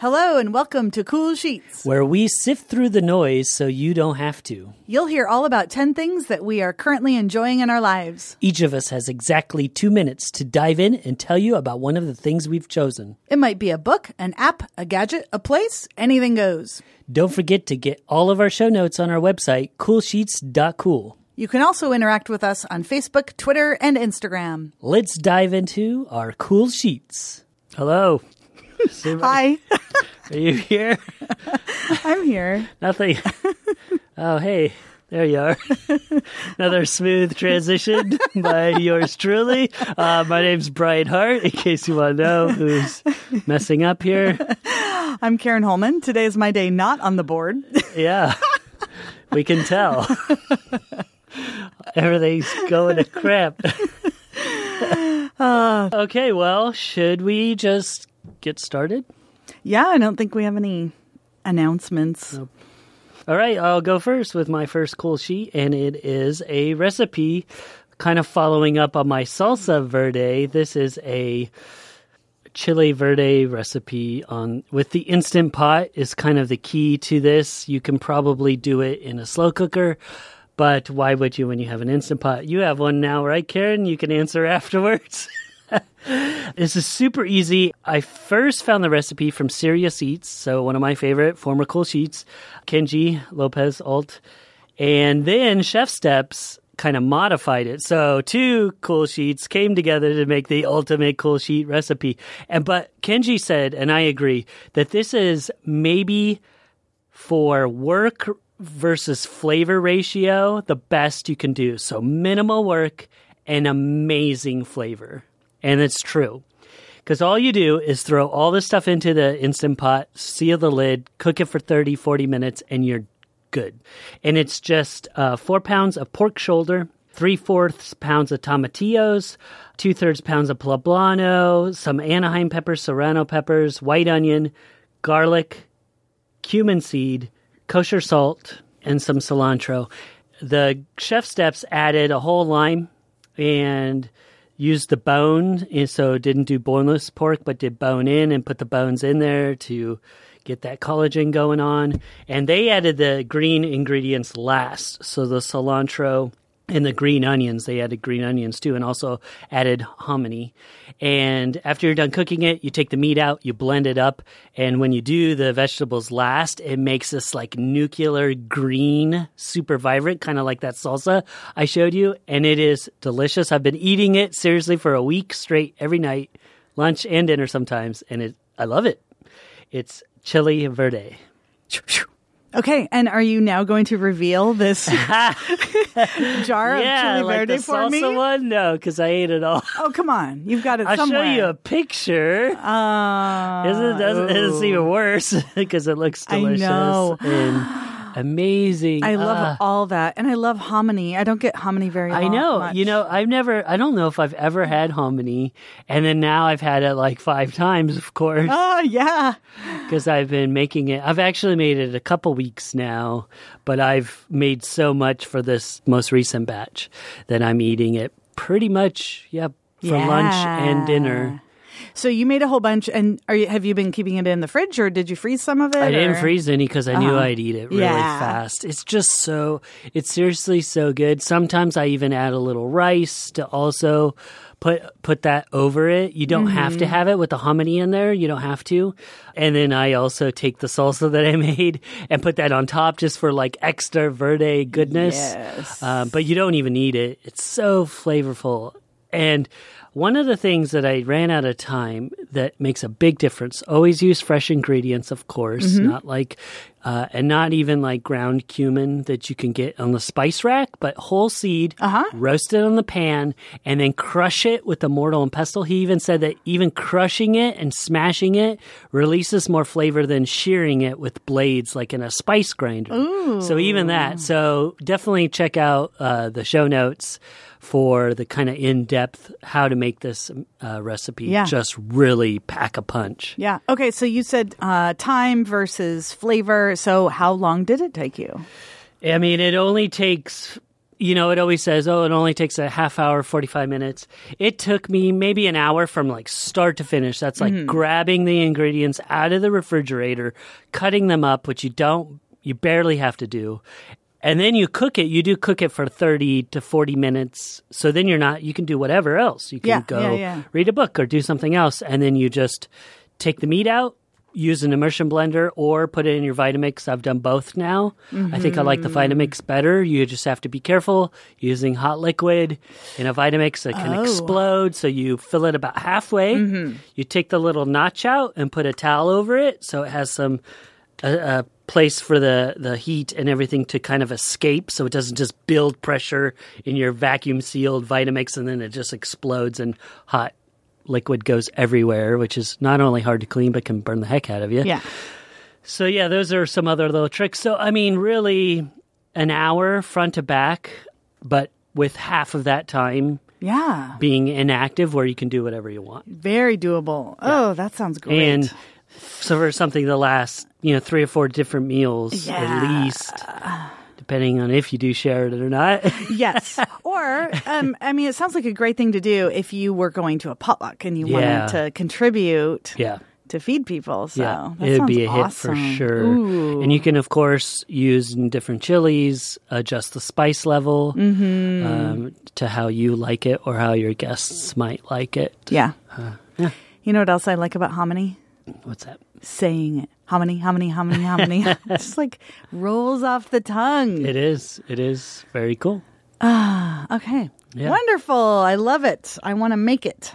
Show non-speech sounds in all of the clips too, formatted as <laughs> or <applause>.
Hello and welcome to Cool Sheets. where we sift through the noise so you don't have to. You'll hear all about 10 things that we are currently enjoying in our lives. Each of us has exactly two minutes to dive in and tell you about one of the things we've chosen. It might be a book, an app, a gadget, a place, anything goes. Don't forget to get all of our show notes on our website, coolsheets.cool. You can also interact with us on Facebook, Twitter, and Instagram. Let's dive into our cool sheets. Hello. Hi, <laughs> Are you here? <laughs> I'm here. Nothing. <laughs> Oh, hey. There you are. Another smooth transition by yours truly. Uh, my name's Brian Hart, in case you want to know who's messing up here. I'm Karen Holman. Today is my day not on the board. Yeah, we can tell. Everything's going to crap. okay, well, should we just get started? yeah, I don't think we have any announcements. All right, I'll go first with my first cool sheet, and it is a recipe kind of following up on my salsa verde. This is a chili verde recipe on with the instant pot is kind of the key to this. You can probably do it in a slow cooker, but why would you when you have an instant pot? You have one now, right, Karen? You can answer <laughs> afterwards. This is super easy. I first found the recipe from Serious Eats, so one of my favorite former cool sheets, Kenji Lopez Alt. And then Chef Steps kind of modified it. So two cool sheets came together to make the ultimate cool sheet recipe. And but Kenji said, and I agree, that this is maybe for work versus flavor ratio, the best you can do. So minimal work and amazing flavor. And it's true. Because all you do is throw all this stuff into the Instant Pot, seal the lid, cook it for 30, 40 minutes, and you're good. And it's just uh, four pounds of pork shoulder, three fourths pounds of tomatillos, two thirds pounds of poblano, some Anaheim peppers, serrano peppers, white onion, garlic, cumin seed, kosher salt, and some cilantro. The chef steps added a whole lime and used the bone, and so didn't do boneless pork, but did bone in and put the bones in there to get that collagen going on. And they added the green ingredients last, so the cilantro and the green onions. They added green onions too, and also added hominy. And after you're done cooking it, you take the meat out, you blend it up, and when you do the vegetables last, it makes this like nuclear green, super vibrant, kind of like that salsa I showed you, and it is delicious. I've been eating it seriously for a week straight every night, lunch and dinner sometimes, and it I love it. It's chili verde. Okay, and are you now going to reveal this <laughs> jar of yeah, chili like verde the for me? one. No, because I ate it all. Oh, come on. You've got it I'll somewhere. show you a picture. Uh, Isn't it, it's even worse <laughs> because it looks delicious. I know. and amazing. I love Ah, all that. And I love hominy. I don't get hominy very I know. much. You know, I've never. I don't know if I've ever had hominy, and then now I've had it like five times, of course, Oh, yeah. because I've been making it. I've actually made it a couple weeks now, but I've made so much for this most recent batch that I'm eating it pretty much. Yeah. For lunch and dinner. So you made a whole bunch, and are you, have you been keeping it in the fridge, or did you freeze some of it? I didn't or- freeze any because I knew I'd eat it really Yeah. fast. It's just so, it's seriously so good. Sometimes I even add a little rice to also put put that over it. You don't have Mm-hmm. to have it with the hominy in there. You don't have to. And then I also take the salsa that I <laughs> made and put that on top just for like extra verde goodness. Yes. Um, but you don't even need it. It's so flavorful. And one of the things that I ran out of time that makes a big difference, always use fresh ingredients, of course, mm-hmm. not like, uh, and not even like ground cumin that you can get on the spice rack, but whole seed, Uh-huh. roast it on the pan, and then crush it with the mortar and pestle. He even said that even crushing it and smashing it releases more flavor than shearing it with blades like in a spice grinder. So even that. So definitely check out uh, the show notes for the kind of in-depth how to make this uh, recipe. Yeah. Just really pack a punch. Yeah. Okay. So you said uh, time versus flavor. So how long did it take you? I mean, it only takes you know, it always says, oh, it only takes a half hour, 45 minutes. It took me maybe an hour from like start to finish. That's like mm-hmm. grabbing the ingredients out of the refrigerator, cutting them up, which you don't, you barely have to do. And then you cook it. You do cook it for 30 to 40 minutes. So then you're not, you can do whatever else. You can Yeah, go yeah, yeah. read a book or do something else. And then you just take the meat out, use an immersion blender, or put it in your Vitamix. I've done both now. I think I like the Mm-hmm. Vitamix better. You just have to be careful using hot liquid in a Vitamix that can Oh. explode. So you fill it about halfway. Mm-hmm. You take the little notch out and put a towel over it so it has some a, a place for the, the heat and everything to kind of escape so it doesn't just build pressure in your vacuum sealed Vitamix and then it just explodes and hot liquid goes everywhere, which is not only hard to clean but can burn the heck out of you. Yeah. So yeah, those are some other little tricks. So I mean, really, an hour front to back, but with half of that time Yeah. being inactive, where you can do whatever you want. Very doable. Oh, that sounds great. And so for something to last, you know, three or four different meals Yeah. at least, depending on if you do share it or not. <laughs> yes. Or, um, I mean, it sounds like a great thing to do if you were going to a potluck and you Yeah. wanted to contribute yeah. to feed people. So Yeah, that it'd be a sounds hit for awesome. sure. Ooh. And you can, of course, use different chilies, adjust the spice level Mm-hmm. um, to how you like it or how your guests might like it. Yeah. yeah. You know what else I like about hominy? What's that? Saying it. Hominy, hominy, hominy, hominy. <laughs> <laughs> Just like rolls off the tongue. It is. It is very cool. Ah, okay. Yeah. Wonderful. I love it. I want to make it.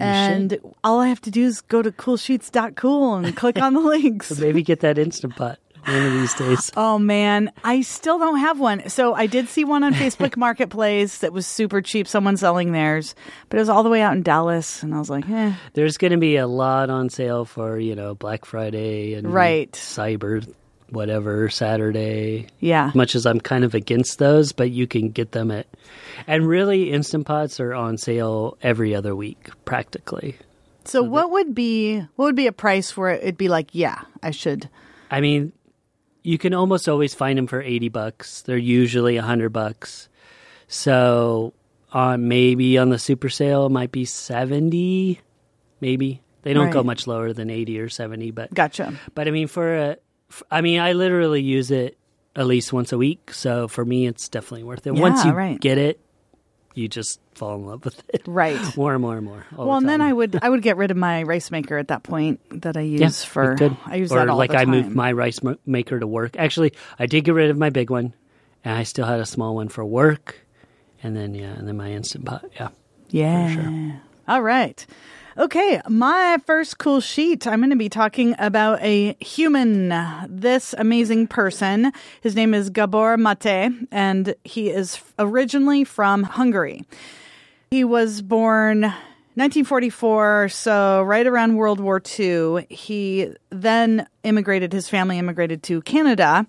And all I have to do is go to coolsheets.cool and click on the <laughs> links. so Maybe get that Instant Pot one of these days. <gasps> Oh man, I still don't have one. So I did see one on <laughs> Facebook Marketplace that was super cheap. Someone selling theirs, but it was all the way out in Dallas, and I was like, eh. There's going to be a lot on sale for, you know, Black Friday and Right. Cyber, whatever, Saturday. Yeah. Much as I'm kind of against those, but you can get them at. And really, Instant Pots are on sale every other week, practically. So what would be what would be a price where it'd be like, yeah, I should. I mean, you can almost always find them for 80 bucks. They're usually 100 bucks. So, on maybe on the super sale it might be 70, maybe. They don't go much lower than 80 or 70, but Gotcha. but I mean for a f- I mean, I literally use it at least once a week, so for me it's definitely worth it. once you right. get it, you just fall in love with it. Right. <laughs> More and more and more. all the Well, and then. I would I would get rid of my rice maker at that point that I use Yeah, for. I use or that all like I moved my rice maker to work. Actually, I did get rid of my big one, and I still had a small one for work, and then yeah, and then my instant pot. Yeah, Yeah. Sure. All right. Okay, my first cool sheet. I'm going to be talking about a human, this amazing person. His name is Gabor Mate, and he is originally from Hungary. He was born 1944, so right around World War II. He then immigrated, his family immigrated to Canada.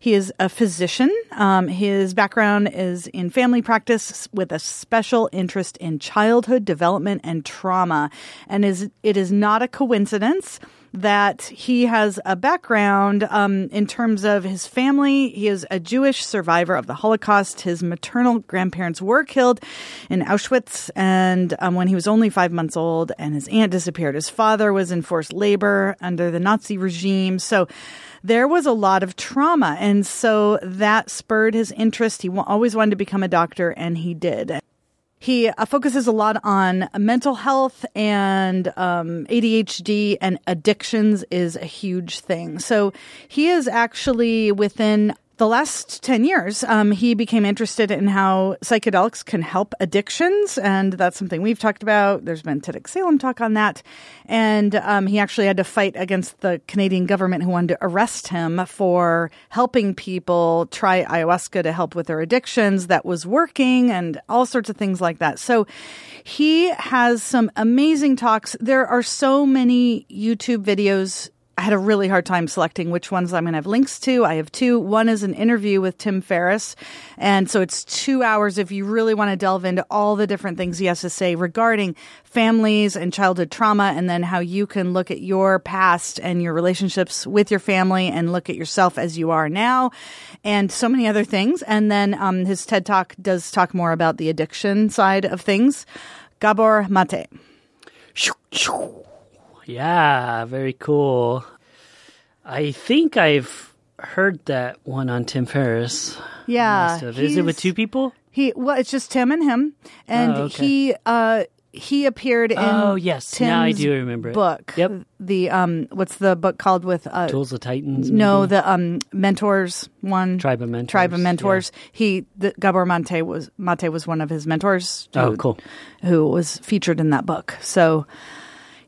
He is a physician. Um, his background is in family practice with a special interest in childhood development and trauma. And is it is not a coincidence that he has a background um, in terms of his family. He is a Jewish survivor of the Holocaust. His maternal grandparents were killed in Auschwitz, and um, when he was only five months old, and his aunt disappeared. His father was in forced labor under the Nazi regime. So there was a lot of trauma, and so that spurred his interest. He wa- always wanted to become a doctor, and he did. He uh, focuses a lot on mental health and um, ADHD and addictions is a huge thing. So he is actually within the last 10 years, um, he became interested in how psychedelics can help addictions. And that's something we've talked about. There's been TEDx Salem talk on that. And um, he actually had to fight against the Canadian government who wanted to arrest him for helping people try ayahuasca to help with their addictions that was working and all sorts of things like that. So he has some amazing talks. There are so many YouTube videos I had a really hard time selecting which ones I'm going to have links to. I have two. One is an interview with Tim Ferriss. And so it's two hours if you really want to delve into all the different things he has to say regarding families and childhood trauma and then how you can look at your past and your relationships with your family and look at yourself as you are now and so many other things. And then um, his TED Talk does talk more about the addiction side of things. Gabor Mate. Yeah, very cool. I think I've heard that one on Tim Ferriss. Yeah. Is it with two people? He well, it's just Tim and him, and Oh, okay. he uh he appeared in Oh, yes. Tim's Now I do remember it. book. Yep. The um, what's the book called with uh? Tools of Titans? No, the um mentors one. Tribe of Mentors. Tribe of yeah. mentors. He the Gabor Mate was Mate was one of his mentors. Oh, who- cool. Who was featured in that book? So.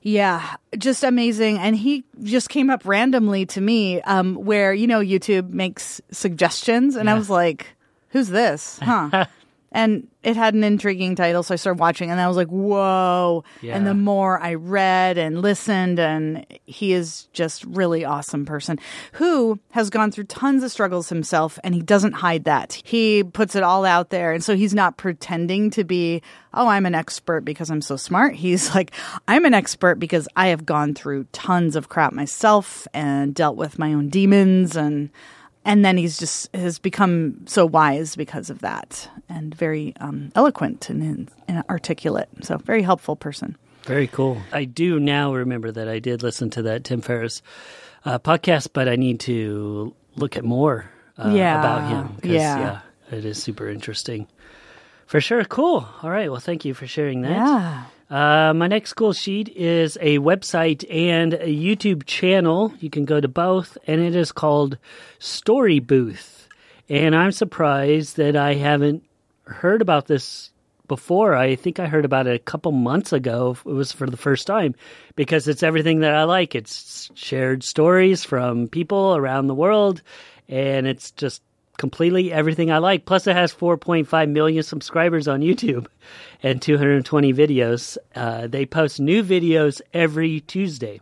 Yeah, just amazing. And he just came up randomly to me, um, where, you know, YouTube makes suggestions. And I was like, who's this? Huh. <laughs> and it had an intriguing title. So I started watching and I was like, whoa. Yeah. And the more I read and listened, and he is just really awesome person who has gone through tons of struggles himself and he doesn't hide that. He puts it all out there. And so he's not pretending to be, oh, I'm an expert because I'm so smart. He's like, I'm an expert because I have gone through tons of crap myself and dealt with my own demons and and then he's just has become so wise because of that and very um, eloquent and, and articulate so very helpful person Very cool. I do now remember that I did listen to that Tim Ferriss uh, podcast, but I need to look at more uh, Yeah, about him. 'cause, yeah. it is super interesting. For sure. Cool. All right. Well, thank you for sharing that. yeah Uh, my next cool sheet is a website and a YouTube channel. You can go to both, and it is called Story Booth. And I'm surprised that I haven't heard about this before. I think I heard about it a couple months ago. It was for the first time because it's everything that I like. It's shared stories from people around the world, and it's just completely everything I like. Plus, it has 4.5 million subscribers on YouTube and 220 videos. Uh, they post new videos every Tuesday.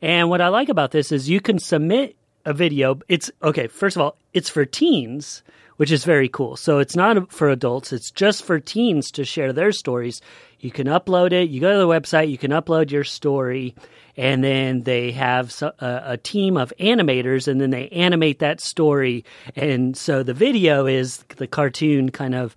And what I like about this is you can submit a video. It's okay, first of all, it's for teens, which is very cool. So it's not for adults, it's just for teens to share their stories. You can upload it. You go to the website, you can upload your story, and then they have a, team of animators, and then they animate that story. And so the video is the cartoon kind of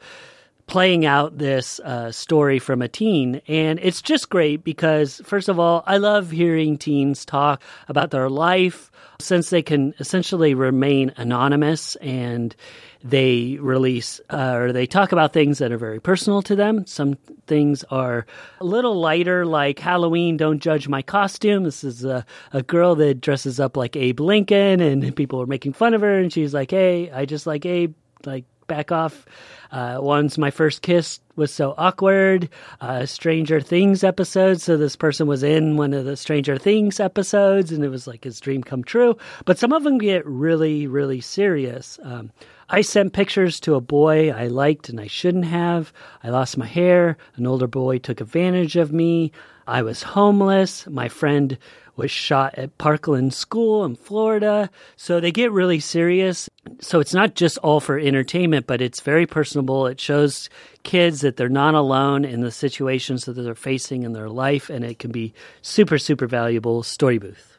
playing out this uh, story from a teen. And it's just great because, first of all, I love hearing teens talk about their life since they can essentially remain anonymous and they release uh, or they talk about things that are very personal to them. Some things are a little lighter, like Halloween, don't judge my costume. This is a, a girl that dresses up like Abe Lincoln, and people are making fun of her, and she's like, hey, I just like Abe, like back off. Uh, once my first kiss was so awkward. Uh, Stranger Things episode. So this person was in one of the Stranger Things episodes, and it was like his dream come true. But some of them get really, really serious. Um, I sent pictures to a boy I liked and I shouldn't have. I lost my hair. An older boy took advantage of me. I was homeless. My friend was shot at Parkland School in Florida. So they get really serious. So it's not just all for entertainment, but it's very personable. It shows kids that they're not alone in the situations that they're facing in their life, and it can be super, super valuable. Story Booth.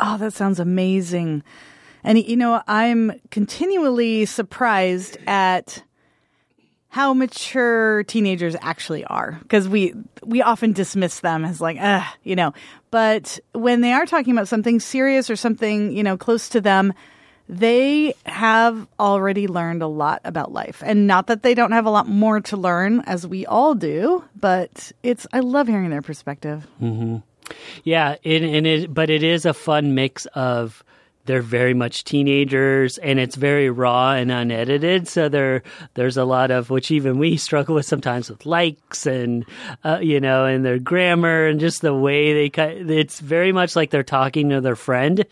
oh that sounds amazing and you know i'm continually surprised at how mature teenagers actually are because we we often dismiss them as like uh you know. But when they are talking about something serious or something you know close to them they have already learned a lot about life. And not that they don't have a lot more to learn as we all do but it's i love hearing their perspective. Yeah, it, and it, but it is a fun mix of they're very much teenagers and it's very raw and unedited. So there, there's a lot of which even we <laughs> struggle with sometimes with likes and uh, you know, and their grammar and just the way they cut. It's very much like they're talking to their friend.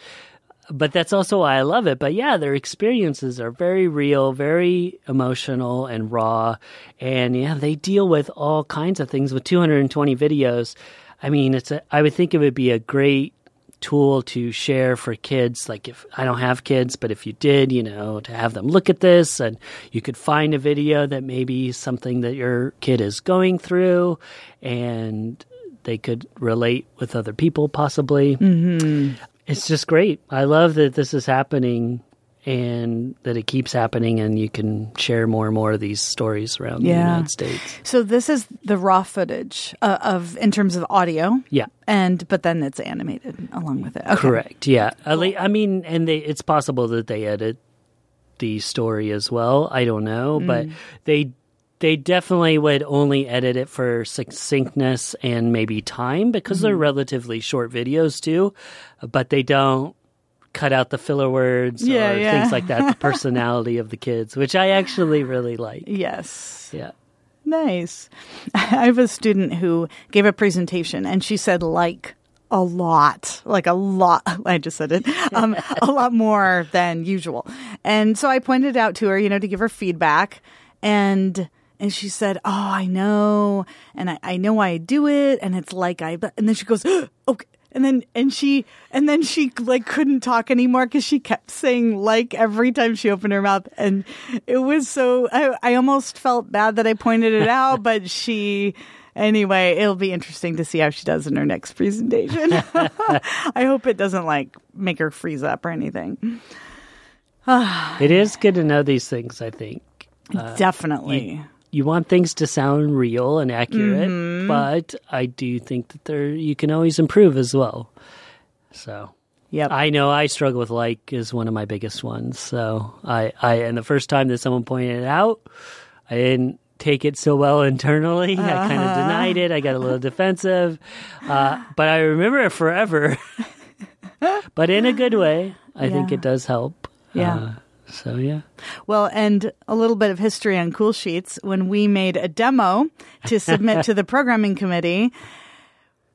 But that's also why I love it. But yeah, their experiences are very real, very emotional and raw. And yeah, they deal with all kinds of things with 220 videos. I mean, it's a, I would think it would be a great tool to share for kids. Like if I don't have kids, but if you did, you know, to have them look at this and you could find a video that maybe something that your kid is going through and they could relate with other people possibly. Mm-hmm. It's just great. I love that this is happening and that it keeps happening and you can share more and more of these stories around the United States. So this is the raw footage uh, of in terms of audio. Yeah. And but then it's animated along with it. Okay. Correct. Yeah. Lea- I mean, and they, it's possible that they edit the story as well. I don't know, but they they definitely would only edit it for succinctness and maybe time because they're relatively short videos too. But they don't cut out the filler words Yeah, or yeah. things like that. The <laughs> personality of the kids, which I actually really like. Yes. Yeah. Nice. <laughs> I have a student who gave a presentation and she said like a lot, like a lot. <laughs> I just said it, um, a lot more than usual. And so I pointed out to her, you know, to give her feedback and, and she said, Oh, I know. And I, I know why I do it. And it's like I, but, and then she goes, <gasps> Okay. And then, and she, and then she like couldn't talk anymore because she kept saying like every time she opened her mouth. And it was so, I, I almost felt bad that I pointed it <laughs> out, but she, anyway, it'll be interesting to see how she does in her next presentation. <laughs> I hope it doesn't like make her freeze up or anything. <sighs> It is good to know these things, I think. Definitely. Uh, you want things to sound real and accurate, Mm-hmm. but I do think that there you can always improve as well. So Yep. I know I struggle with like is one of my biggest ones. So I, I and the first time that someone pointed it out, I didn't take it so well <laughs> internally. I kind Uh-huh. of denied it. I got a little defensive, uh, but I remember it forever. <laughs> but in a good way, I think it does help. Yeah. Uh, so yeah. Well, and a little bit of history on Cool Sheets. When we made a demo to submit to the <laughs> programming committee,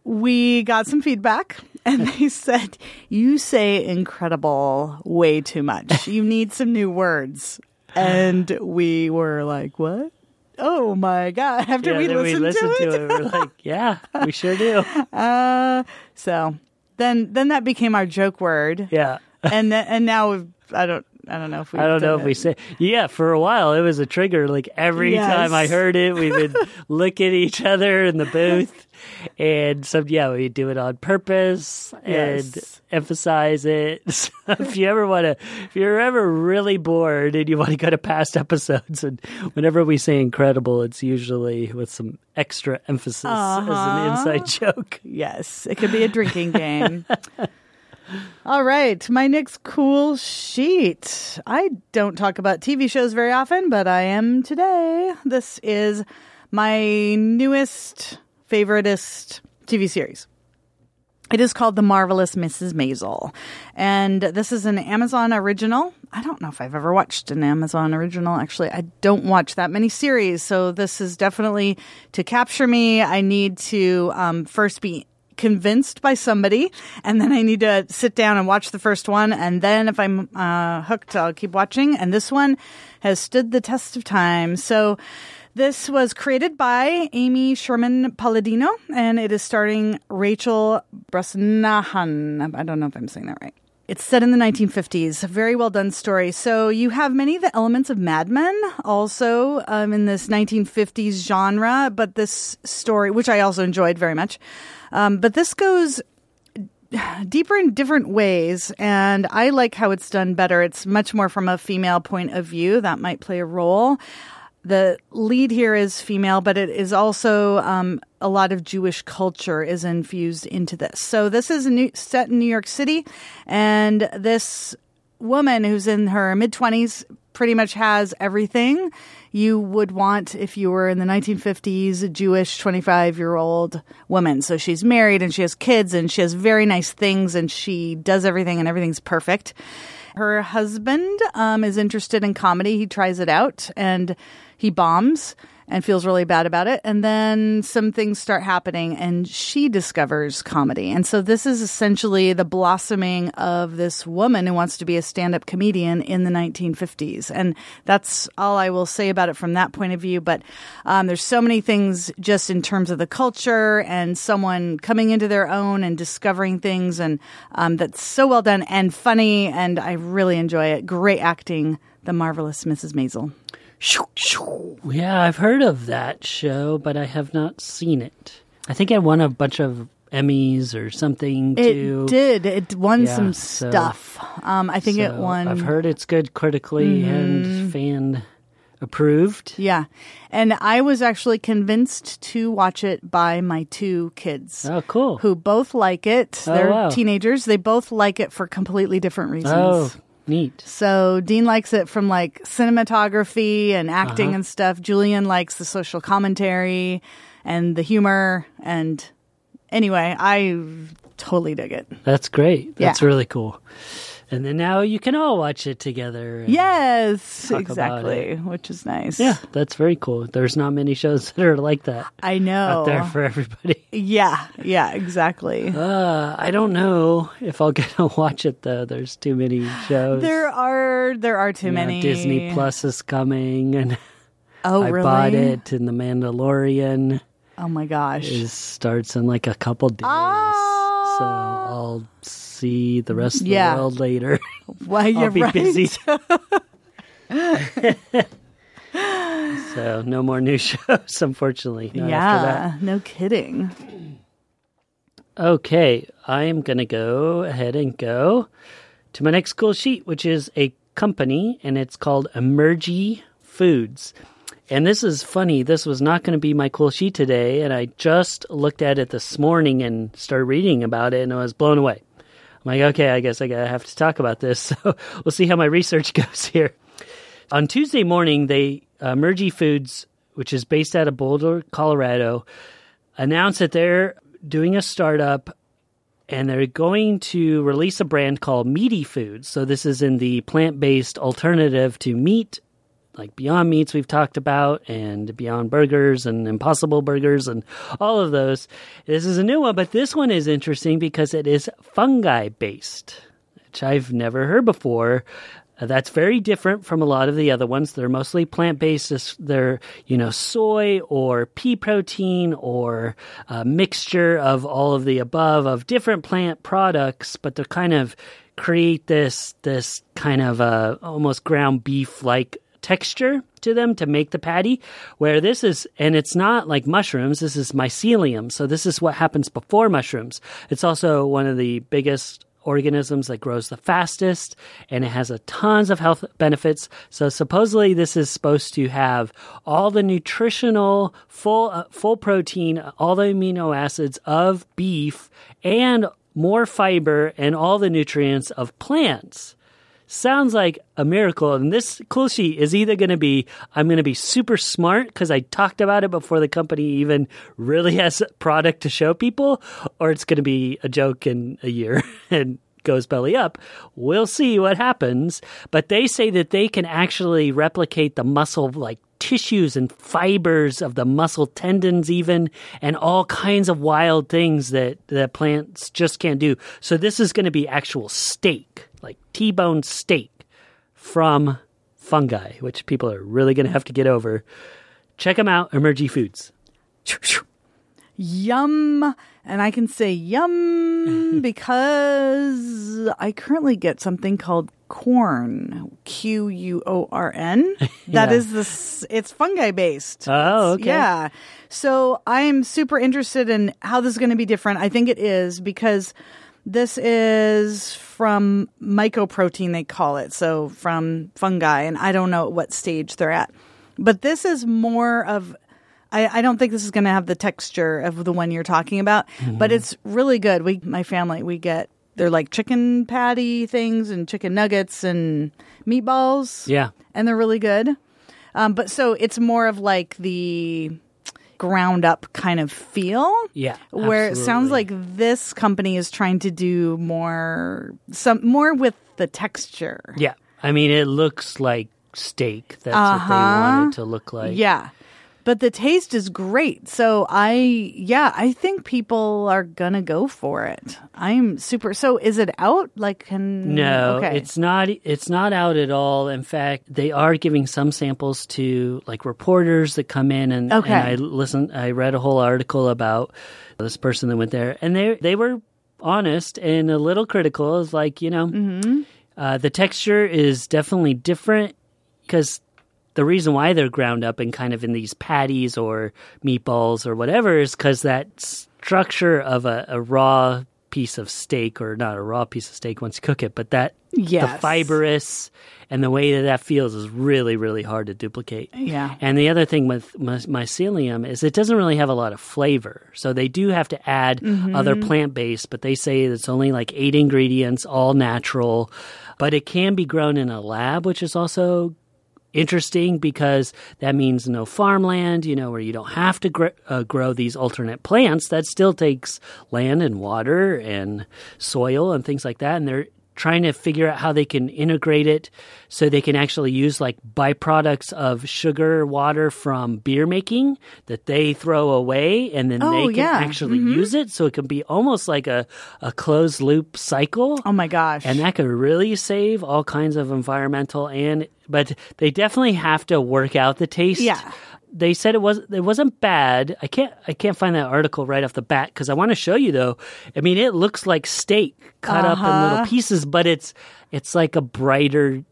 we got some feedback and <laughs> they said, You say incredible way too much. You need some new words. And we were like, What? Oh my God. After yeah, we listened, we listened to, to it. it, we're like, <laughs> yeah, we sure do. Uh, so then then that became our joke word. Yeah. And th- and now we've, I don't I don't know if we I don't know if we say yeah. For a while, it was a trigger. Like every Yes. time I heard it, we would <laughs> look at each other in the booth, and so yeah, we do it on purpose and Yes. emphasize it. <laughs> So if you ever want to, if you're ever really bored and you want to go to past episodes, and whenever we say incredible, it's usually with some extra emphasis as an uh-huh. inside <laughs> joke. Yes, it could be a drinking game. All right, my next cool sheet. I don't talk about TV shows very often, but I am today. This is my newest, favoritist TV series. It is called The Marvelous Mrs. Maisel. And this is an Amazon original. I don't know if I've ever watched an Amazon original. Actually, I don't watch that many series. So this is definitely to capture me. I need to um, first be convinced by somebody, and then I need to sit down and watch the first one. And then if I'm uh, hooked, I'll keep watching. And this one has stood the test of time. So this was created by Amy Sherman Palladino, and it is starring Rachel Brosnahan. I don't know if I'm saying that right. It's set in the 1950s. Very well done story. So you have many of the elements of Mad Men also um, in this 1950s genre, but this story, which I also enjoyed very much, um, but this goes deeper in different ways, and I like how it's done better. It's much more from a female point of view. That might play a role. The lead here is female, but it is also um, a lot of Jewish culture is infused into this. So this is new, set in New York City, and this woman who's in her mid twenties pretty much has everything you would want if you were in the 1950s, a Jewish 25 year old woman. So she's married and she has kids and she has very nice things and she does everything and everything's perfect. Her husband um, is interested in comedy. He tries it out and he bombs. And feels really bad about it. And then some things start happening and she discovers comedy. And so this is essentially the blossoming of this woman who wants to be a stand up comedian in the 1950s. And that's all I will say about it from that point of view. But um, there's so many things just in terms of the culture and someone coming into their own and discovering things. And um, that's so well done and funny. And I really enjoy it. Great acting. The marvelous Mrs. Maisel. Yeah, I've heard of that show, but I have not seen it. I think it won a bunch of Emmys or something It too. did. It won Yeah, some so- stuff. Um, I think it won. I've heard it's good critically Mm-hmm. and fan approved. Yeah. And I was actually convinced to watch it by my two kids. Oh, cool. Who both like it. Oh, They're wow. teenagers. They both like it for completely different reasons. Oh, neat. So Dean likes it from like cinematography and acting Uh-huh. and stuff. Julian likes the social commentary and the humor. And anyway, I totally dig it. That's great. That's Yeah. really cool. And then now you can all watch it together. Yes, exactly, which is nice. Yeah, that's very cool. There's not many shows <laughs> that are like that I know. out there for everybody. Yeah, yeah, exactly. <laughs> Uh, I don't know if I'll <laughs> get to watch it though. There's too many shows. There are there are too You know, many. Disney Plus is coming, and Oh, I really? bought it. And The Mandalorian Oh my gosh. It starts in like a couple days, Oh. so I'll see the rest of Yeah. the world later. <laughs> Why <laughs> you're I'll be right. busy. <laughs> so no more new shows, unfortunately. not after that. Yeah, no kidding. Okay, I am going to go ahead and go to my next cool sheet, which is a company, and it's called Emergy Foods. And this is funny. This was not going to be my cool sheet today, and I just looked at it this morning and started reading about it, and I was blown away. I'm like, okay, I guess I gotta have to talk about this. <laughs> So we'll see how my research <laughs> goes here. On Tuesday morning, they uh, Emergy Foods, which is based out of Boulder, Colorado, announced that they're doing a startup and they're going to release a brand called Meati Foods. So this is in the plant-based alternative to meat, like Beyond Meats we've talked about, and Beyond Burgers and Impossible Burgers and all of those. This is a new one, but this one is interesting because it is fungi-based, which I've never heard before. Uh, That's very different from a lot of the other ones. They're mostly plant based. They're, you know, soy or pea protein or a mixture of all of the above of different plant products, but they're kind of create this, this kind of uh, almost ground beef like texture to them to make the patty where this is and it's not like mushrooms this is mycelium. So this is what happens before mushrooms. It's also one of the biggest organisms that grows the fastest and it has a tons of health benefits. So supposedly this is supposed to have all the nutritional full uh, full protein all the amino acids of beef and more fiber and all the nutrients of plants sounds like a miracle. And this cool sheet is either going to be I'm going to be super smart because I talked about it before the company even <laughs> really has product to show people, or it's going to be a joke in a year <laughs> and goes belly up. We'll see what happens. But they say that they can actually replicate the muscle like tissues and fibers of the muscle tendons even and all kinds of wild things that that plants just can't do so this is going to be actual steak like t-bone steak from fungi which people are really going to have to get over check them out emergy foods Yum. And I can say yum <laughs> because I currently get something called Quorn. Q U O R N. <laughs> That Yeah. is this it's fungi based. Oh, okay. Yeah. So I am super interested in how this is going to be different. I think it is because this is from mycoprotein, they call it. So from fungi, and I don't know at what stage they're at. But this is more of I, I don't think this is going to have the texture of the one you're talking about, Mm-hmm. but it's really good. We, my family, we get they're like chicken patty things and chicken nuggets and meatballs. yeah and they're really good. Um, but so it's more of like the ground up kind of feel. Yeah, where it sounds like this company is trying to do more some more with the texture. yeah i mean it looks like steak that's what they want it to look like Uh-huh. Yeah. But the taste is great. So I, yeah, I think people are gonna go for it. I'm super. So is it out? Like, can No, Okay. it's not. It's not out at all. In fact, they are giving some samples to like reporters that come in and, Okay. and I listened. I read a whole article about this person that went there, and they they were honest and a little critical. It's like you know, Mm-hmm. uh, the texture is definitely different because the reason why they're ground up and kind of in these patties or meatballs or whatever is because that structure of a, a raw piece of steak or not a raw piece of steak once you cook it, but that the fibrous and the way that that feels is really really hard to duplicate. Yeah. And the other thing with mycelium is it doesn't really have a lot of flavor. So they do have to add mm-hmm. other plant based, but they say it's only like eight ingredients, all natural. But it can be grown in a lab, which is also interesting because that means no farmland, you know, where you don't have to gr- uh, grow these alternate plants. That still takes land and water and soil and things like that. And they're trying to figure out how they can integrate it so they can actually use like byproducts of sugar water from beer making that they throw away and then Oh, they can yeah. actually mm-hmm. use it so it can be almost like a, a closed loop cycle Oh my gosh. and that could really save all kinds of environmental and but they definitely have to work out the taste Yeah. They said it was it wasn't bad i can't i can't find that article right off the bat because i want to show you though i mean it looks like steak cut up in Uh-huh. little pieces but it's it's like a brighter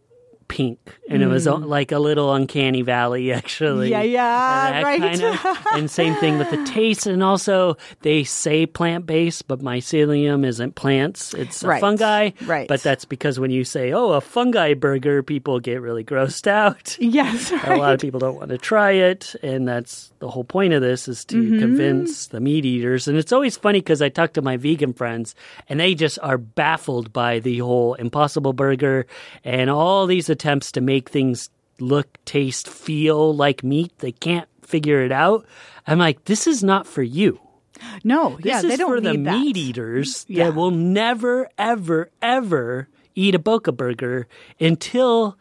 pink and it was uh, like a little uncanny valley <laughs> actually Mm. Yeah, yeah, And right. kinda- and same thing with the <laughs> taste and also they say plant-based but mycelium isn't plants it's a Right, fungi right. but that's because when you say oh a fungi burger people get really grossed <laughs> out yes. a lot of people don't want to try it and that's the whole point of this is to Mm-hmm. convince the meat eaters and it's always funny because i talk to my vegan friends and they just are baffled by the whole impossible burger and all these attempts to make things look taste feel like meat they can't figure it out i'm like this is not for you no. this yeah. is They don't for the that. meat eaters Yeah. that will never, ever, ever eat a Boca burger until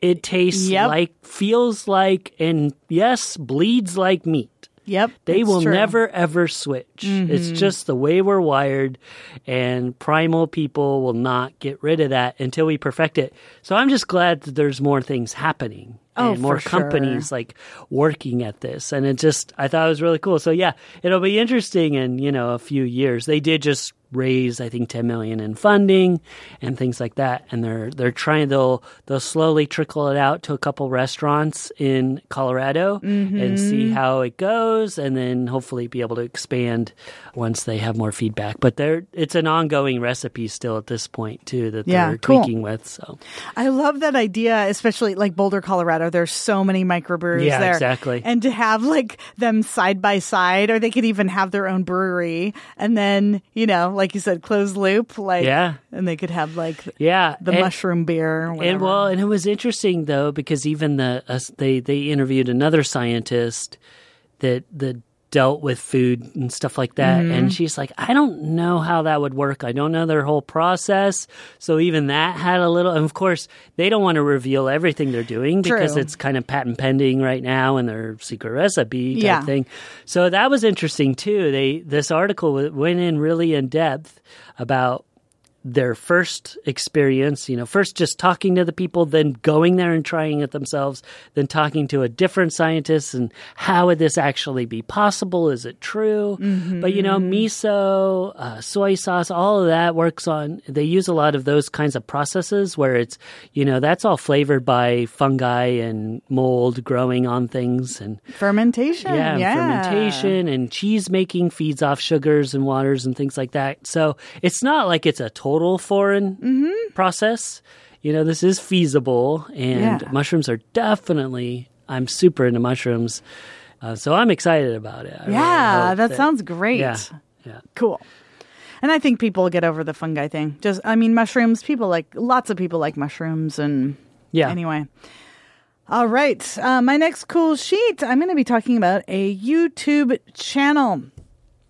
it tastes Yep. like, feels like, and yes, bleeds like meat. Yep. They will true. Mm-hmm. never ever switch. It's just the way we're wired, and primal people will not get rid of that until we perfect it. So I'm just glad that there's more things happening Oh, and more for sure. companies like working at this. And it just, I thought it was really cool. So yeah, it'll be interesting in, you know, a few years. They did just raise, I think, 10 million in funding and things like that. And they're, they're trying, they'll, they'll slowly trickle it out to a couple restaurants in Colorado and see Mm-hmm. how it goes. And then hopefully be able to expand once they have more feedback. But they're, it's an ongoing recipe still at this point too that Yeah, they're cool. tweaking with. So I love that idea, especially like Boulder, Colorado. There's so many microbreweries Yeah, there. exactly. And to have like them side by side, or they could even have their own brewery. And then, you know, like you said, closed loop. Like, Yeah. And they could have like yeah. the and- mushroom beer. And well, and it was interesting though because even the uh, they they interviewed another scientist that that dealt with food and stuff like that, Mm-hmm. and she's like, I don't know how that would work. I don't know their whole process. So even that had a little. And of course, they don't want to reveal everything they're doing because it's kind of patent pending right now and their secret recipe type Yeah. thing. So that was interesting too. They this article went in really in depth about their first experience, you know, first just talking to the people, then going there and trying it themselves, then talking to a different scientist and how would this actually be possible? Is it true? But, you know, miso, uh, soy sauce, all of that works on, they use a lot of those kinds of processes where it's, you know, that's all flavored by fungi and mold growing on things and fermentation. yeah, Yeah. and fermentation and cheese making feeds off sugars and waters and things like that. So it's not like it's a total foreign Mm-hmm. process. You know, this is feasible, and Yeah. mushrooms are definitely. I'm super into mushrooms, uh, so I'm excited about it. I Yeah, hope that, sounds great. Yeah, yeah. Cool. And I think people get over the fungi thing. Just, I mean, mushrooms, people like, lots of people like mushrooms. And Yeah. anyway. All right. Uh, my next cool sheet, I'm going to be talking about a YouTube channel.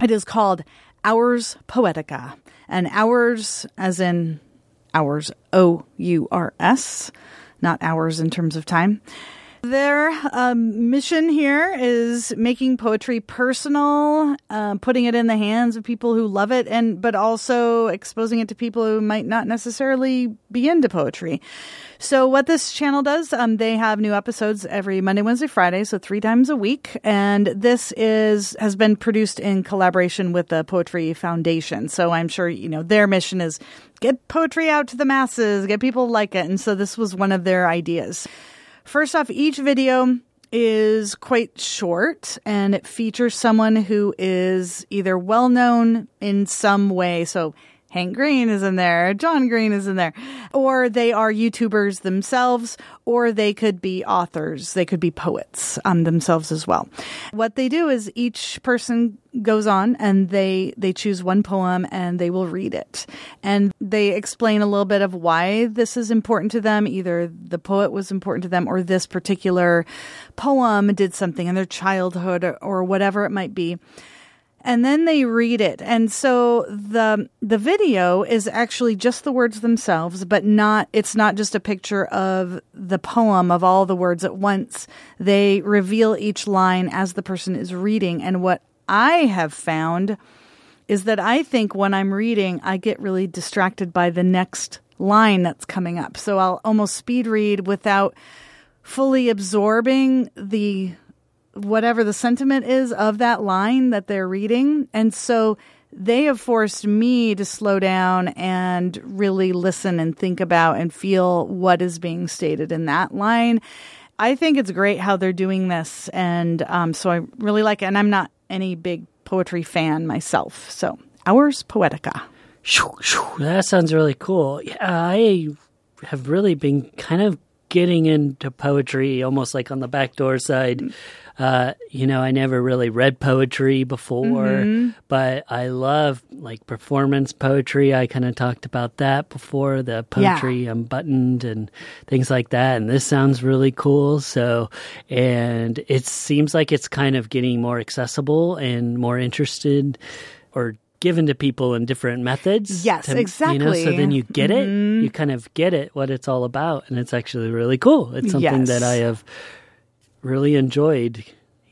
It is called Ours Poetica. And ours, as in ours, O U R S, not hours in terms of time. Their um, mission here is making poetry personal, uh, putting it in the hands of people who love it, and but also exposing it to people who might not necessarily be into poetry. So, what this channel does, um, they have new episodes every Monday, Wednesday, Friday, so three times a week, and this is has been produced in collaboration with the Poetry Foundation. So, I'm sure you know their mission is get poetry out to the masses, get people like it, and so this was one of their ideas. First off, each video is quite short and it features someone who is either well known in some way. So Hank Green is in there, John Green is in there, or they are YouTubers themselves, or they could be authors, they could be poets um, themselves as well. What they do is each person goes on and they they choose one poem and they will read it. And they explain a little bit of why this is important to them. Either the poet was important to them or this particular poem did something in their childhood or, or whatever it might be and then they read it. And so the the video is actually just the words themselves, but not it's not just a picture of the poem of all the words at once. They reveal each line as the person is reading. And what I have found is that I think when I'm reading, I get really distracted by the next line that's coming up. So I'll almost speed read without fully absorbing the whatever the sentiment is of that line that they're reading. And so they have forced me to slow down and really listen and think about and feel what is being stated in that line. I think it's great how they're doing this. And um, so I really like it. And I'm not any big poetry fan myself. So, Ours Poetica. That sounds really cool. Yeah, I have really been kind of getting into poetry almost like on the backdoor side. Uh, you know, I never really read poetry before, mm-hmm. but I love like performance poetry. I kind of talked about that before the poetry yeah. unbuttoned and things like that. And this sounds really cool. So, and it seems like it's kind of getting more accessible and more interested or given to people in different methods. Yes, to, exactly. You know, so then you get mm-hmm. it. You kind of get it what it's all about, and it's actually really cool. It's something yes. that I have really enjoyed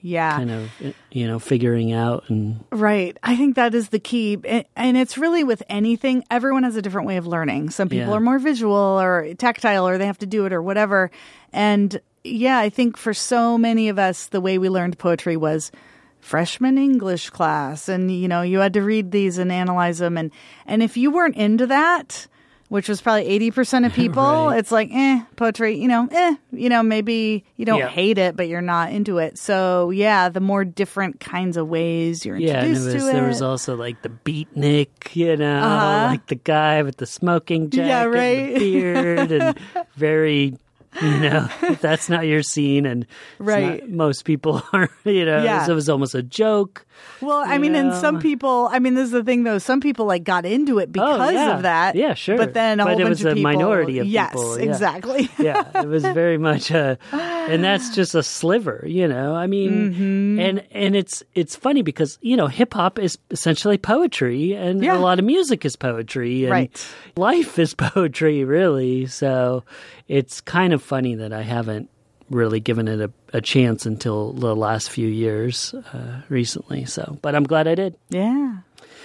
yeah. kind of you know figuring out and right. I think that is the key. And it's really with anything everyone has a different way of learning. Some people yeah. are more visual or tactile or they have to do it or whatever. And yeah i think for so many of us the way we learned poetry was freshman english class. And you know you had to read these and analyze them. And and if you weren't into that which was probably 80% of <laughs> people, right. it's like, eh, poetry, you know, eh, you know, maybe you don't yeah. hate it, but you're not into it. So, yeah, the more different kinds of ways you're yeah, introduced was, to it. There was also like the beatnik, you know, uh-huh. like the guy with the smoking <laughs> jacket yeah, right? and the beard and <laughs> very you know that's not your scene and right most people are you know yeah. it was almost a joke well i mean know? and some people i mean this is the thing though some people like got into it oh, because oh, yeah. of that yeah sure but then a but whole it bunch was of a people, minority of yes, people yeah. exactly <laughs> yeah it was very much a and that's <sighs> just a sliver you know i mean mm-hmm. and and it's it's funny because you know hip hop is essentially poetry and yeah. a lot of music is poetry and right. life is <laughs> poetry really so it's kind of funny that i haven't really given it a, a chance until the last few years uh, recently. So, but I'm glad I did. Yeah,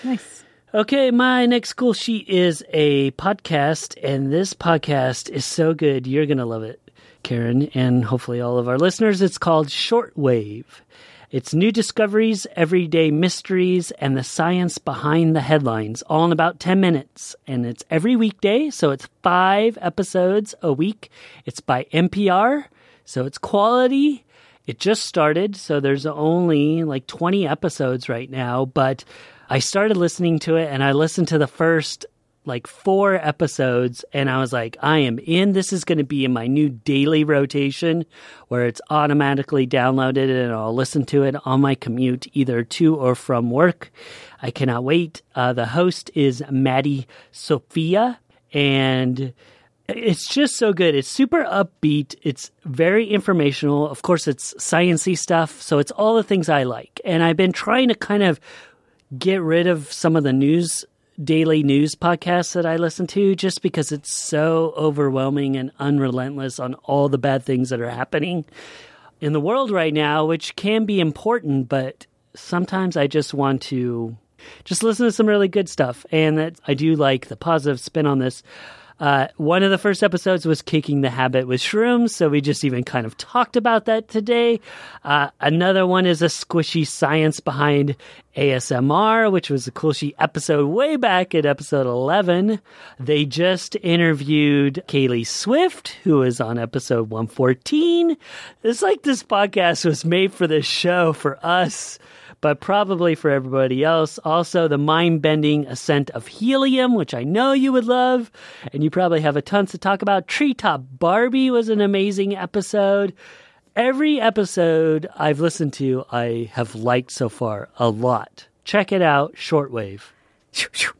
nice. Okay, my next cool sheet is a podcast, and this podcast is so good. You're going to love it, Karen, and hopefully all of our listeners. It's called Shortwave. It's new discoveries, everyday mysteries, and the science behind the headlines, all in about 10 minutes. And it's every weekday, so it's five episodes a week. It's by NPR, so it's quality. It just started, so there's only like 20 episodes right now, but I started listening to it and I listened to the first like four episodes and I was like, I am in. This is going to be in my new daily rotation where it's automatically downloaded and I'll listen to it on my commute either to or from work. I cannot wait. Uh, the host is Maddie Sofia and it's just so good. It's super upbeat. It's very informational. Of course, it's sciency stuff, so it's all the things I like. And I've been trying to kind of get rid of some of the news daily news podcasts that I listen to just because it's so overwhelming and unrelentless on all the bad things that are happening in the world right now, which can be important, but sometimes I just want to just listen to some really good stuff. And that I do like the positive spin on this. Uh, one of the first episodes was kicking the habit with shrooms, so we just even kind of talked about that today. Uh, another one is a squishy science behind ASMR, which was a cool sheet episode way back at episode 11. They just interviewed Kaeli Swift, who was on episode 114. It's like this podcast was made for this show for us but probably for everybody else. Also, the mind bending ascent of helium, which I know you would love, and you probably have a tons to talk about. Treetop Barbie was an amazing episode. Every episode I've listened to, I have liked so far a lot. Check it out, Shortwave. <laughs>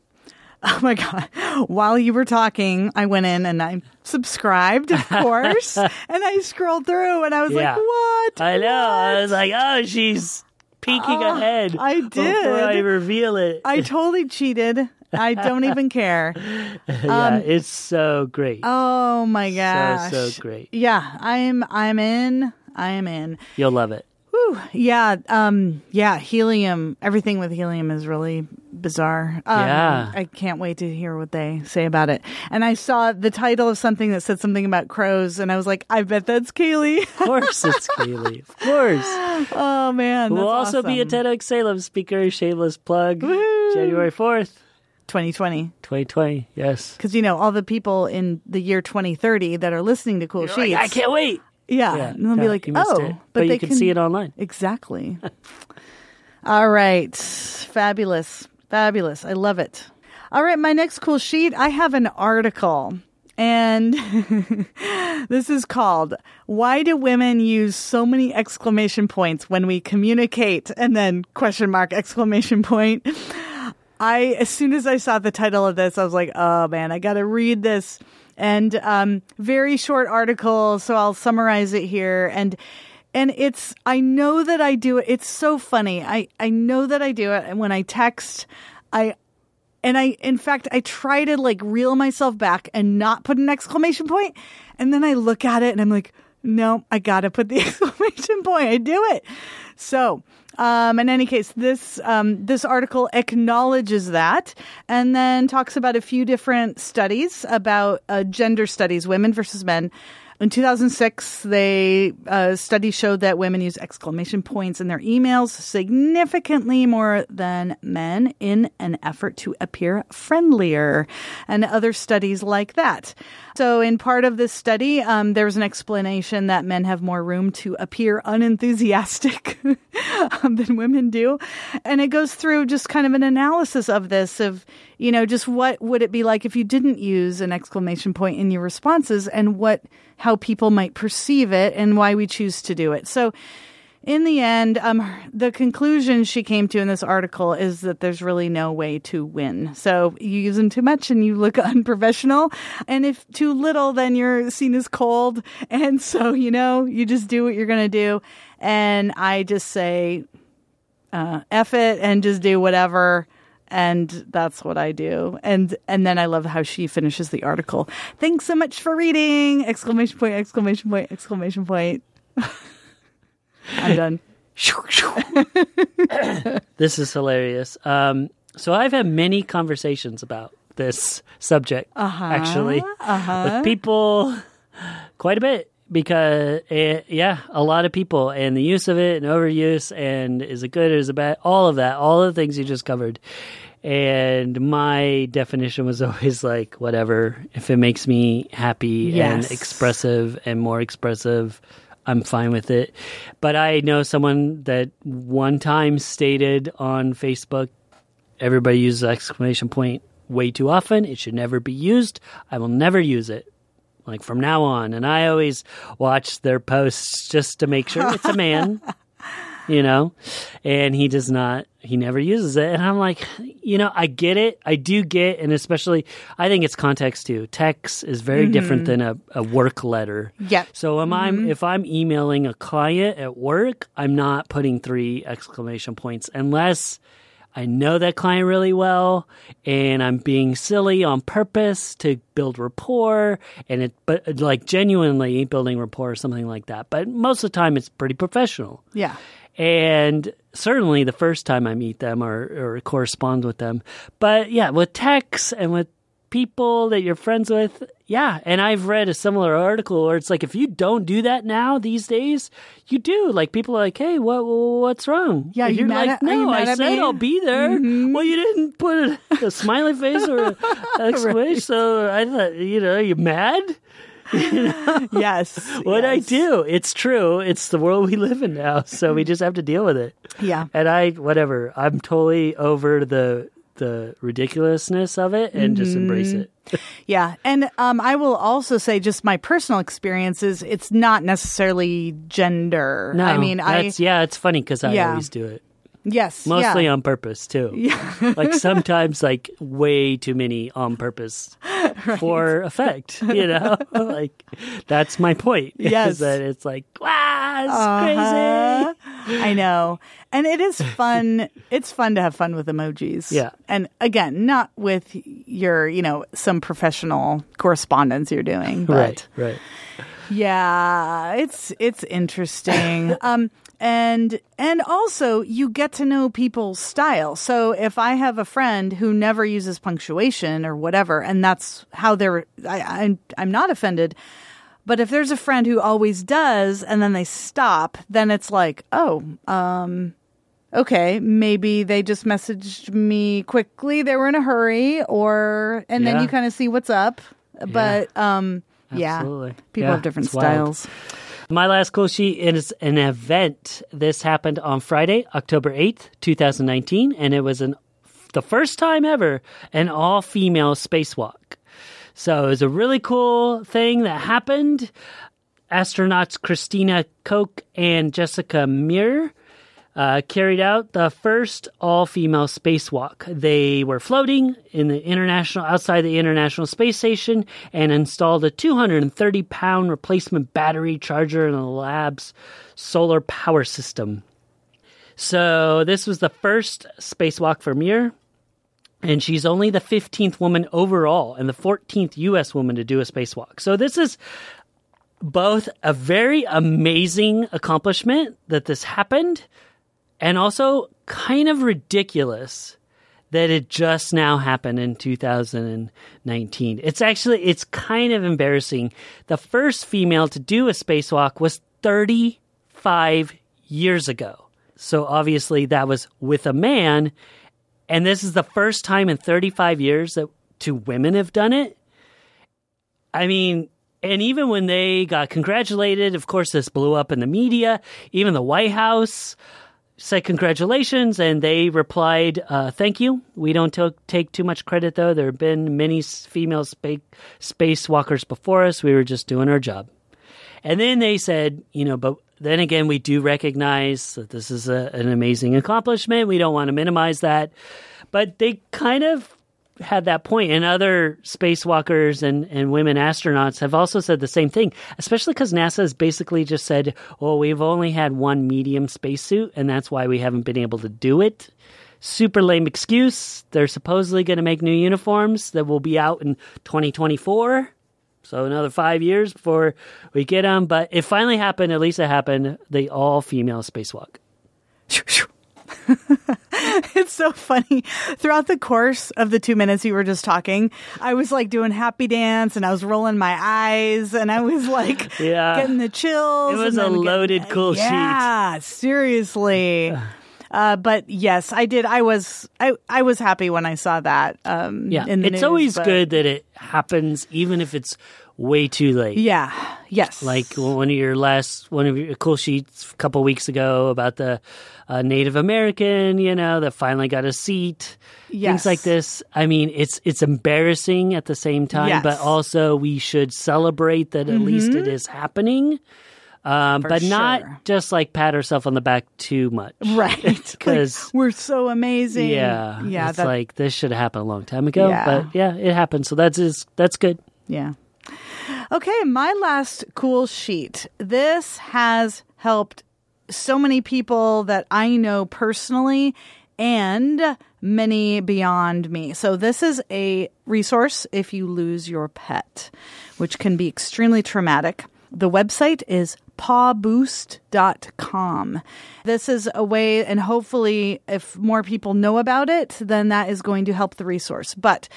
Oh my God. While you were talking, I went in and I subscribed, of <laughs> course, and I scrolled through and I was Yeah. like, what? I know. I was like, oh, she's peeking Oh, ahead. I Before I reveal it. I <laughs> totally cheated. I don't even care. <laughs> yeah, it's so great. Oh my so, gosh. so great. Yeah, I'm I'm in. I am in. You'll love it. Whew. Yeah, um yeah, helium, everything with helium is really bizarre. Um, Yeah. I can't wait to hear what they say about it. And I saw the title of something that said something about crows and I was like, I bet that's Kaeli. Of course it's Kaeli. Of course. <laughs> oh man. That's also be a awesome. TEDx Salem speaker, shameless plug, Woo. January 4th, 2020. 2020. Yes. Because you know all the people in the year 2030 that are listening to Cool You're like, Sheets. I can't wait. Yeah, Yeah, and they'll be like, "Oh, but, But they you can see it online." Exactly. <laughs> All right, fabulous, fabulous. I love it. All right, my next cool sheet. I have an article, and <laughs> this is called "Why Do Women Use So Many Exclamation Points When We Communicate?" and then question mark exclamation point. I as soon as I saw the title of this, I was like, "Oh man, I got to read this." And um, very short article, so I'll summarize it here. And and it's I know that I do it. It's so funny. I I know that I do it. And when I text, I and I in fact I try to like reel myself back and not put an exclamation point. And then I look at it and I'm like, no, I gotta put the <laughs> exclamation point. I do it. So um, in any case, this um, this article acknowledges that, and then talks about a few different studies about uh, gender studies, women versus men. In 2006, they uh, study showed that women use exclamation points in their emails significantly more than men in an effort to appear friendlier, and other studies like that. So, in part of this study, um, there was an explanation that men have more room to appear unenthusiastic <laughs> um, than women do, and it goes through just kind of an analysis of this of you know just what would it be like if you didn't use an exclamation point in your responses, and what how people might perceive it, and why we choose to do it. So in the end, um, the conclusion she came to in this article is that there's really no way to win. So you use them too much and you look <laughs> unprofessional. And if too little, then you're seen as cold. <laughs> And so, you know, you just do what you're going to do. And I just say, uh, F it and just do whatever. And that's what I do. And, and then I love how she finishes the article. Thanks so much for reading! Exclamation point, exclamation point, exclamation point. <laughs> I'm done. <laughs> this is hilarious. Um, so I've had many conversations about this subject actually with people quite a bit because it, yeah, a lot of people and the use of it and overuse and is it good or is it bad? All of that, all of the things you just covered. And my definition was <laughs> always like, whatever, if it makes me happy Yes. and expressive and more expressive, I'm fine with it. But I know someone that one time stated on Facebook, everybody uses exclamation point way too often. It should never be used. I will never use it. Like from now on. And I always watch their posts just to make sure it's a man, <laughs> you know, and he does not, he never uses it. And I'm like, you know, I get it. I do get, and especially, I think it's context too. Text is very mm-hmm. different than a, a work letter. Yep. So am I mm-hmm. if I'm emailing a client at work, I'm not putting three exclamation points unless I know that client really well and I'm being silly on purpose to build rapport and it, but like genuinely building rapport or something like that. But most of the time it's pretty professional. Yeah. And certainly the first time I meet them or, or correspond with them. But yeah, with texts and with people that you're friends with. Yeah. And I've read a similar article where it's like, if you don't do that now these days, you do. Like people are like, hey, what, what's wrong? Yeah, And you you're like, at- you no, I said me?" I'll be there. Mhm. Well, you didn't put a, a smiley face or an exclamation. <laughs> So I thought, you know, you mad? <laughs> Yes. <laughs> What I do, it's true. It's the world we live in now. So we just have to deal with it. Yeah. And I, whatever, I'm totally over the the ridiculousness of it and just embrace Mm-hmm. it. <laughs> Yeah. And um, I will also say, just my personal experiences, it's not necessarily gender. No, I mean, I. that's, yeah, it's funny because I Yeah. always do it. Yes. Mostly yeah. on purpose too. Yeah. <laughs> like sometimes like way too many on purpose <laughs> for effect. You know, <laughs> like that's my point. is Yes. that it's like wow, it's Uh-huh. crazy. I know. And it is fun. it's fun to have fun with emojis. Yeah. And again, not with your, you know, some professional correspondence you're doing. But Right, right. yeah, it's it's interesting. um and and also you get to know people's style. So if I have a friend who never uses punctuation or whatever, and that's how they're I, I'm I'm not offended. But if there's a friend who always does and then they stop, then it's like, oh, um, okay, maybe they just messaged me quickly. They were in a hurry, or and then you kind of see what's up. But um, yeah, people Yeah, have different styles. wild. My last cool sheet is an event. This happened on Friday, October 8th, 2019, and it was an the first time ever an all female spacewalk. So it was a really cool thing that happened. Astronauts Christina Koch and Jessica Meir uh, carried out the first all-female spacewalk. They were floating in the international outside the International Space Station and installed a 230-pound replacement battery charger in the lab's solar power system. So this was the first spacewalk for Meir, and she's only the 15th woman overall and the 14th U.S. woman to do a spacewalk. So this is both a very amazing accomplishment that this happened and also kind of ridiculous that it just now happened in 2019. It's actually it's kind of embarrassing. The first female to do a spacewalk was 35 years ago. So obviously that was with a man and this is the first time in 35 years that two women have done it. I mean, and even when they got congratulated, of course, this blew up in the media. Even the White House said congratulations, and they replied, uh, "Thank you. We don't to- take too much credit, though. There have been many female spa- spacewalkers before us. We were just doing our job." And then they said, you know, but then again, we do recognize that this is a, an amazing accomplishment. We don't want to minimize that. But they kind of had that point, and other spacewalkers and, and women astronauts have also said the same thing, especially because NASA has basically just said, well, we've only had one medium spacesuit, and that's why we haven't been able to do it. Super lame excuse. They're supposedly going to make new uniforms that will be out in 2024. So another five years before we get them. But it finally happened. At least it happened. The all female spacewalk. <laughs> it's so funny. Throughout the course of the two minutes you were just talking, I was like doing happy dance and I was rolling my eyes and I was like <laughs> Yeah. getting the chills. It was a loaded getting- cool sheet. Yeah, seriously. <sighs> Uh, but yes, I did. I was I, I was happy when I saw that. Um, Yeah. in the it's news, always but- good that it happens, even if it's way too late. Yeah. Yes. Like one of your last, one of your cool sheets a couple weeks ago about the uh, Native American, you know, that finally got a seat. Yes. Things like this. I mean, it's it's embarrassing at the same time, Yes. Mm-hmm. but also we should celebrate that at least it is happening. Um, but sure. not just like pat ourselves on the back too much. <laughs> right. Because Like, we're so amazing. yeah, Yeah. it's that, like this should have happened a long time ago. Yeah. But yeah, it happened. So that's is that's good. Yeah. Okay, my last cool sheet. This has helped so many people that I know personally and many beyond me. So this is a resource if you lose your pet, which can be extremely traumatic. The website is pawboost.com. This is a way, and hopefully, if more people know about it, then that is going to help the resource. But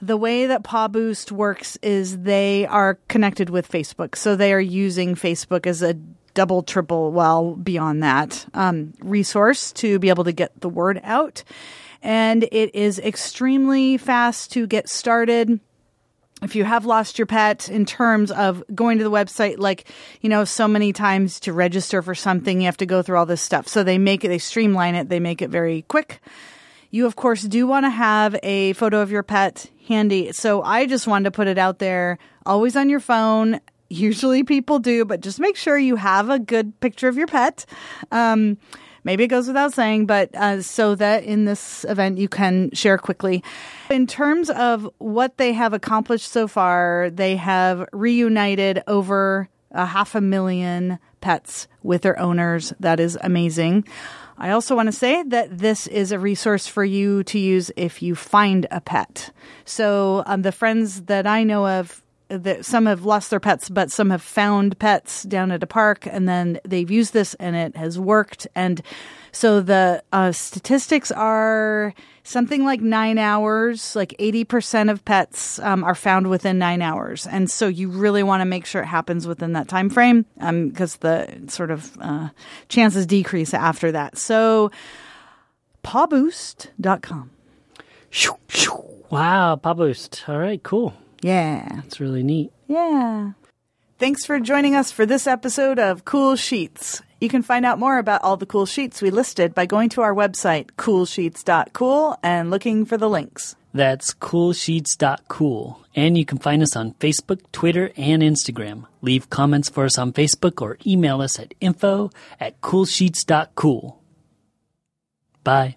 the way that Paw Boost works is they are connected with Facebook. So they are using Facebook as a double, triple, well, beyond that um, resource to be able to get the word out. And it is extremely fast to get started if you have lost your pet in terms of going to the website like you know so many times to register for something you have to go through all this stuff. So they make it they streamline it they make it very quick. You of course do want to have a photo of your pet handy. So i just wanted to put it out there always on your phone. Usually people do but just make sure you have a good picture of your pet. Um, Maybe it goes without saying, but uh, so that in this event you can share quickly. In terms of what they have accomplished so far, they have reunited over a half a million pets with their owners. That is amazing. I also want to say that this is a resource for you to use if you find a pet. So, um, the friends that I know of that some have lost their pets, but some have found pets down at a park, and then they've used this and it has worked. And so the uh, statistics are something like nine hours. Like eighty percent of pets um, are found within nine hours, and so you really want to make sure it happens within that time frame because um, the sort of uh, chances decrease after that. So, pawboost.com. Wow, Pawboost. All right, cool. Yeah. That's really neat. Yeah. Thanks for joining us for this episode of Cool Sheets. You can find out more about all the cool sheets we listed by going to our website, coolsheets.cool, and looking for the links. That's coolsheets.cool. And you can find us on Facebook, Twitter, and Instagram. Leave comments for us on Facebook or email us at info at coolsheets.cool. Bye.